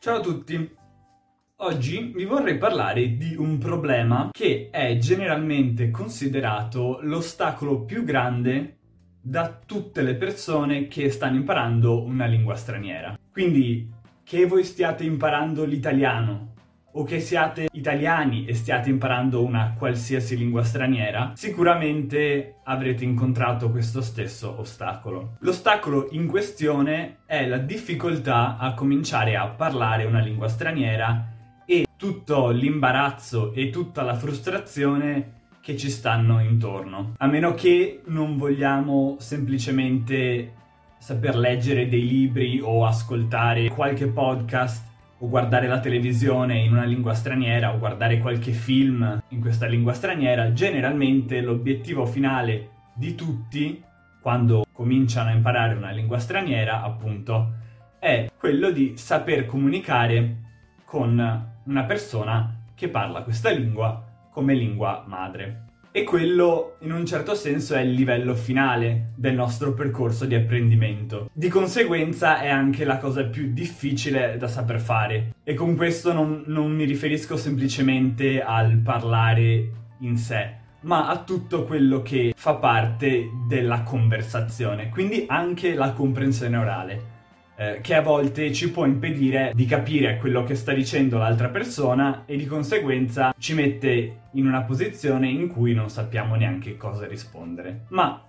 Ciao a tutti! Oggi vi vorrei parlare di un problema che è generalmente considerato l'ostacolo più grande da tutte le persone che stanno imparando una lingua straniera. Quindi, che voi stiate imparando l'italiano o che siate italiani e stiate imparando una qualsiasi lingua straniera, sicuramente avrete incontrato questo stesso ostacolo. L'ostacolo in questione è la difficoltà a cominciare a parlare una lingua straniera e tutto l'imbarazzo e tutta la frustrazione che ci stanno intorno. A meno che non vogliamo semplicemente saper leggere dei libri o ascoltare qualche podcast o guardare la televisione in una lingua straniera o guardare qualche film in questa lingua straniera, generalmente l'obiettivo finale di tutti quando cominciano a imparare una lingua straniera, appunto, è quello di saper comunicare con una persona che parla questa lingua come lingua madre. E quello, in un certo senso, è il livello finale del nostro percorso di apprendimento. Di conseguenza è anche la cosa più difficile da saper fare. E con questo non, non mi riferisco semplicemente al parlare in sé, ma a tutto quello che fa parte della conversazione, quindi anche la comprensione orale eh, che a volte ci può impedire di capire quello che sta dicendo l'altra persona e di conseguenza ci mette in una posizione in cui non sappiamo neanche cosa rispondere. Ma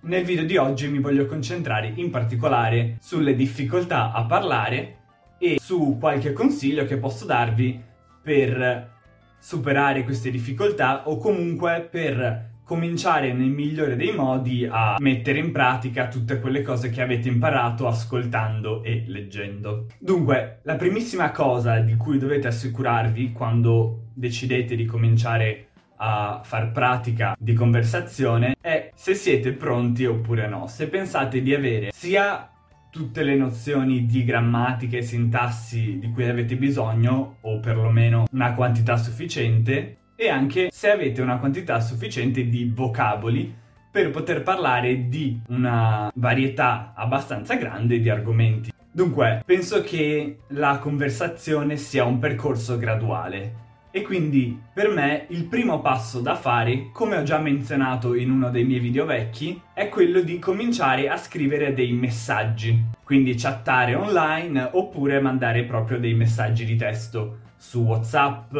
nel video di oggi mi voglio concentrare in particolare sulle difficoltà a parlare e su qualche consiglio che posso darvi per superare queste difficoltà o comunque per cominciare nel migliore dei modi a mettere in pratica tutte quelle cose che avete imparato ascoltando e leggendo. Dunque, la primissima cosa di cui dovete assicurarvi quando decidete di cominciare a far pratica di conversazione è se siete pronti oppure no, se pensate di avere sia tutte le nozioni di grammatica e sintassi di cui avete bisogno, o perlomeno una quantità sufficiente, e anche se avete una quantità sufficiente di vocaboli per poter parlare di una varietà abbastanza grande di argomenti. Dunque, penso che la conversazione sia un percorso graduale e quindi per me il primo passo da fare, come ho già menzionato in uno dei miei video vecchi, è quello di cominciare a scrivere dei messaggi, quindi chattare online oppure mandare proprio dei messaggi di testo su WhatsApp,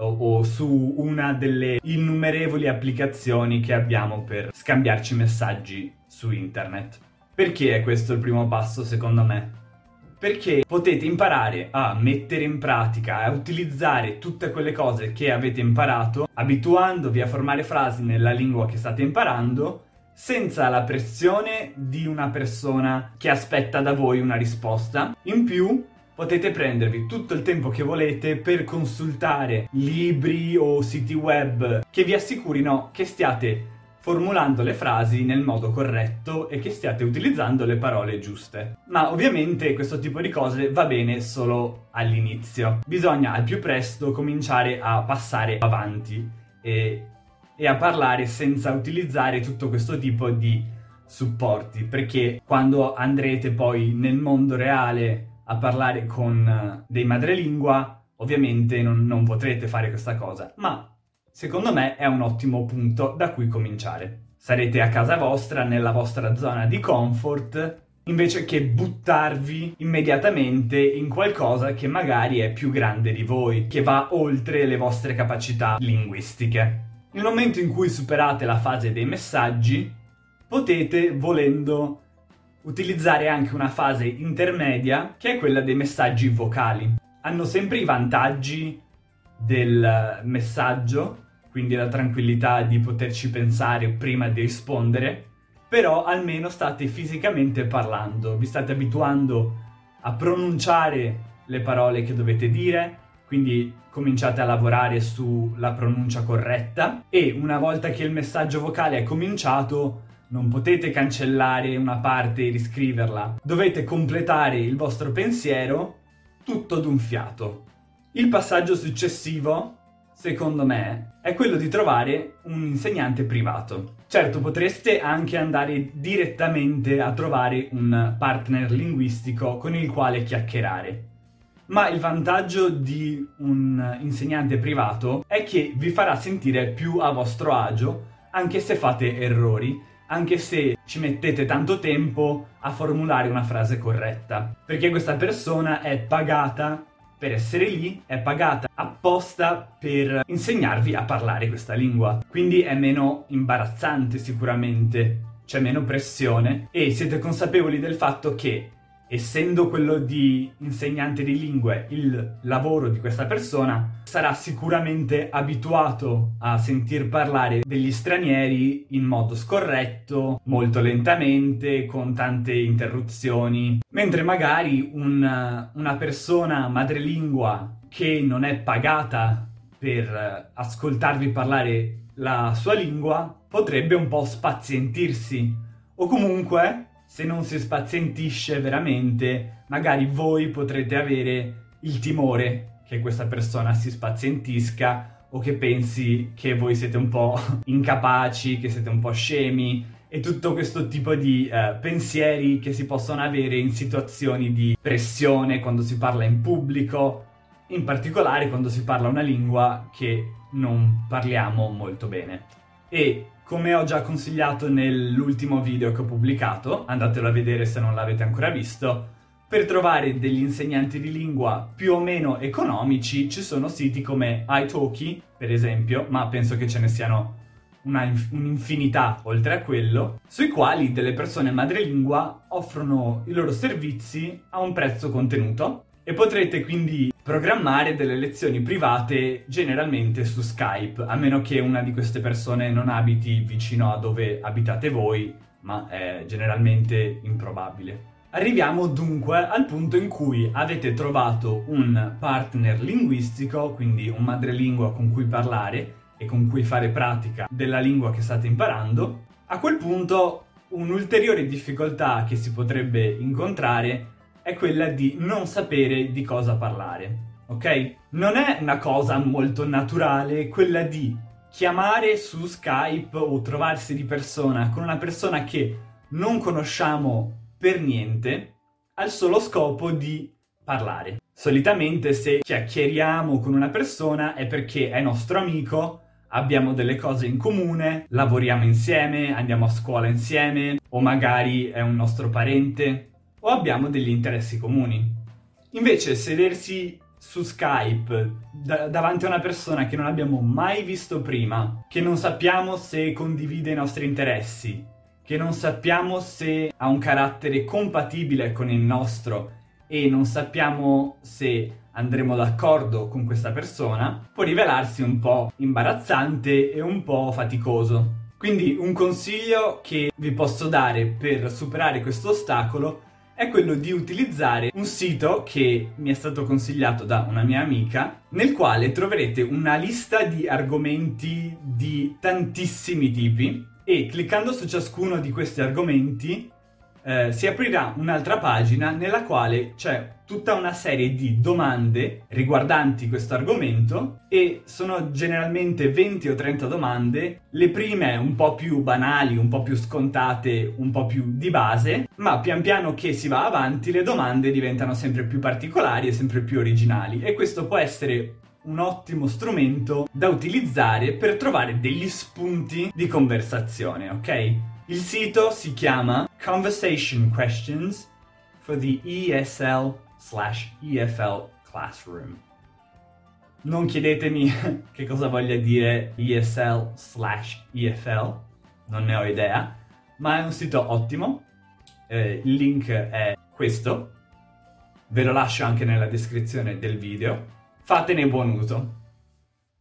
o, su una delle innumerevoli applicazioni che abbiamo per scambiarci messaggi su internet. Perché è questo il primo passo secondo me? Perché potete imparare a mettere in pratica, a utilizzare tutte quelle cose che avete imparato, abituandovi a formare frasi nella lingua che state imparando, senza la pressione di una persona che aspetta da voi una risposta. In più, potete prendervi tutto il tempo che volete per consultare libri o siti web che vi assicurino che stiate formulando le frasi nel modo corretto e che stiate utilizzando le parole giuste. Ma ovviamente questo tipo di cose va bene solo all'inizio. Bisogna al più presto cominciare a passare avanti e, e a parlare senza utilizzare tutto questo tipo di supporti, perché quando andrete poi nel mondo reale a parlare con eh, dei madrelingua, ovviamente non, non potrete fare questa cosa, ma secondo me è un ottimo punto da cui cominciare. Sarete a casa vostra, nella vostra zona di comfort, invece che buttarvi immediatamente in qualcosa che magari è più grande di voi, che va oltre le vostre capacità linguistiche. Nel momento in cui superate la fase dei messaggi, potete, volendo, utilizzare anche una fase intermedia che è quella dei messaggi vocali. Hanno sempre i vantaggi del messaggio, quindi la tranquillità di poterci pensare prima di rispondere, però almeno state fisicamente parlando, vi state abituando a pronunciare le parole che dovete dire, quindi cominciate a lavorare sulla pronuncia corretta e una volta che il messaggio vocale è cominciato non potete cancellare una parte e riscriverla, dovete completare il vostro pensiero tutto d'un fiato. Il passaggio successivo, secondo me, è quello di trovare un insegnante privato. Certo, potreste anche andare direttamente a trovare un partner linguistico con il quale chiacchierare. ma il vantaggio di un insegnante privato è che vi farà sentire più a vostro agio anche se fate errori, anche se ci mettete tanto tempo a formulare una frase corretta, perché questa persona è pagata per essere lì, è pagata apposta per insegnarvi a parlare questa lingua, quindi è meno imbarazzante sicuramente, c'è meno pressione e siete consapevoli del fatto che essendo quello di insegnante di lingue il lavoro di questa persona, sarà sicuramente abituato a sentir parlare degli stranieri in modo scorretto, molto lentamente, con tante interruzioni, mentre magari un, una persona madrelingua che non è pagata per ascoltarvi parlare la sua lingua potrebbe un po' spazientirsi. O comunque se non si spazientisce veramente, magari voi potrete avere il timore che questa persona si spazientisca o che pensi che voi siete un po' incapaci, che siete un po' scemi e tutto questo tipo di uh, pensieri che si possono avere in situazioni di pressione quando si parla in pubblico, in particolare quando si parla una lingua che non parliamo molto bene. E come ho già consigliato nell'ultimo video che ho pubblicato, andatelo a vedere se non l'avete ancora visto, per trovare degli insegnanti di lingua più o meno economici ci sono siti come italki, per esempio, ma penso che ce ne siano una, un'infinità oltre a quello, sui quali delle persone madrelingua offrono i loro servizi a un prezzo contenuto e potrete quindi programmare delle lezioni private generalmente su Skype, a meno che una di queste persone non abiti vicino a dove abitate voi, ma è generalmente improbabile. Arriviamo dunque al punto in cui avete trovato un partner linguistico, quindi un madrelingua con cui parlare e con cui fare pratica della lingua che state imparando. A quel punto un'ulteriore difficoltà che si potrebbe incontrare è quella di non sapere di cosa parlare, ok? Non è una cosa molto naturale quella di chiamare su Skype o trovarsi di persona con una persona che non conosciamo per niente al solo scopo di parlare. Solitamente se chiacchieriamo con una persona è perché è nostro amico, abbiamo delle cose in comune, lavoriamo insieme, andiamo a scuola insieme o magari è un nostro parente o abbiamo degli interessi comuni. Invece sedersi su Skype da- davanti a una persona che non abbiamo mai visto prima, che non sappiamo se condivide i nostri interessi, che non sappiamo se ha un carattere compatibile con il nostro e non sappiamo se andremo d'accordo con questa persona, può rivelarsi un po' imbarazzante e un po' faticoso. Quindi un consiglio che vi posso dare per superare questo ostacolo è quello di utilizzare un sito che mi è stato consigliato da una mia amica, nel quale troverete una lista di argomenti di tantissimi tipi e cliccando su ciascuno di questi argomenti eh, si aprirà un'altra pagina nella quale c'è tutta una serie di domande riguardanti questo argomento e sono generalmente 20 o 30 domande, le prime un po' più banali, un po' più scontate, un po' più di base, ma pian piano che si va avanti le domande diventano sempre più particolari e sempre più originali e questo può essere un ottimo strumento da utilizzare per trovare degli spunti di conversazione, ok? Il sito si chiama Conversation Questions for the ESL slash EFL Classroom. Non chiedetemi che cosa voglia dire ESL slash EFL, non ne ho idea, ma è un sito ottimo. Eh, il link è questo, ve lo lascio anche nella descrizione del video. Fatene buon uso.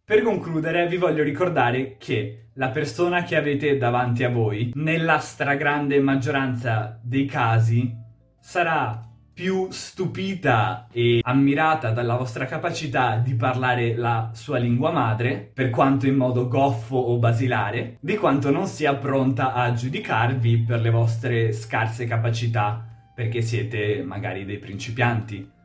Per concludere vi voglio ricordare che la persona che avete davanti a voi, nella stragrande maggioranza dei casi, sarà più stupita e ammirata dalla vostra capacità di parlare la sua lingua madre, per quanto in modo goffo o basilare, di quanto non sia pronta a giudicarvi per le vostre scarse capacità, perché siete magari dei principianti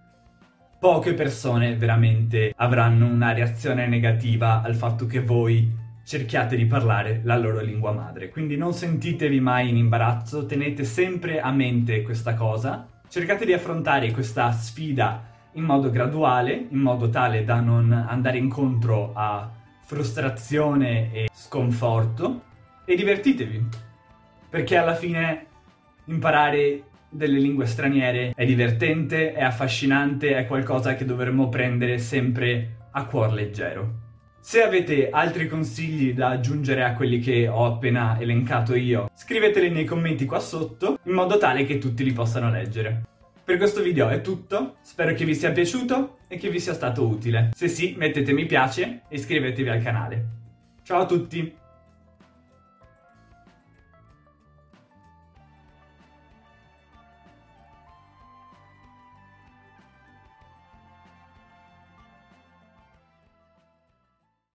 poche persone veramente avranno una reazione negativa al fatto che voi cerchiate di parlare la loro lingua madre. Quindi non sentitevi mai in imbarazzo, tenete sempre a mente questa cosa, cercate di affrontare questa sfida in modo graduale, in modo tale da non andare incontro a frustrazione e sconforto e divertitevi. Perché alla fine imparare delle lingue straniere è divertente, è affascinante, è qualcosa che dovremmo prendere sempre a cuor leggero. Se avete altri consigli da aggiungere a quelli che ho appena elencato io, scriveteli nei commenti qua sotto in modo tale che tutti li possano leggere. Per questo video è tutto, spero che vi sia piaciuto e che vi sia stato utile. Se sì, mettete mi piace e iscrivetevi al canale. Ciao a tutti!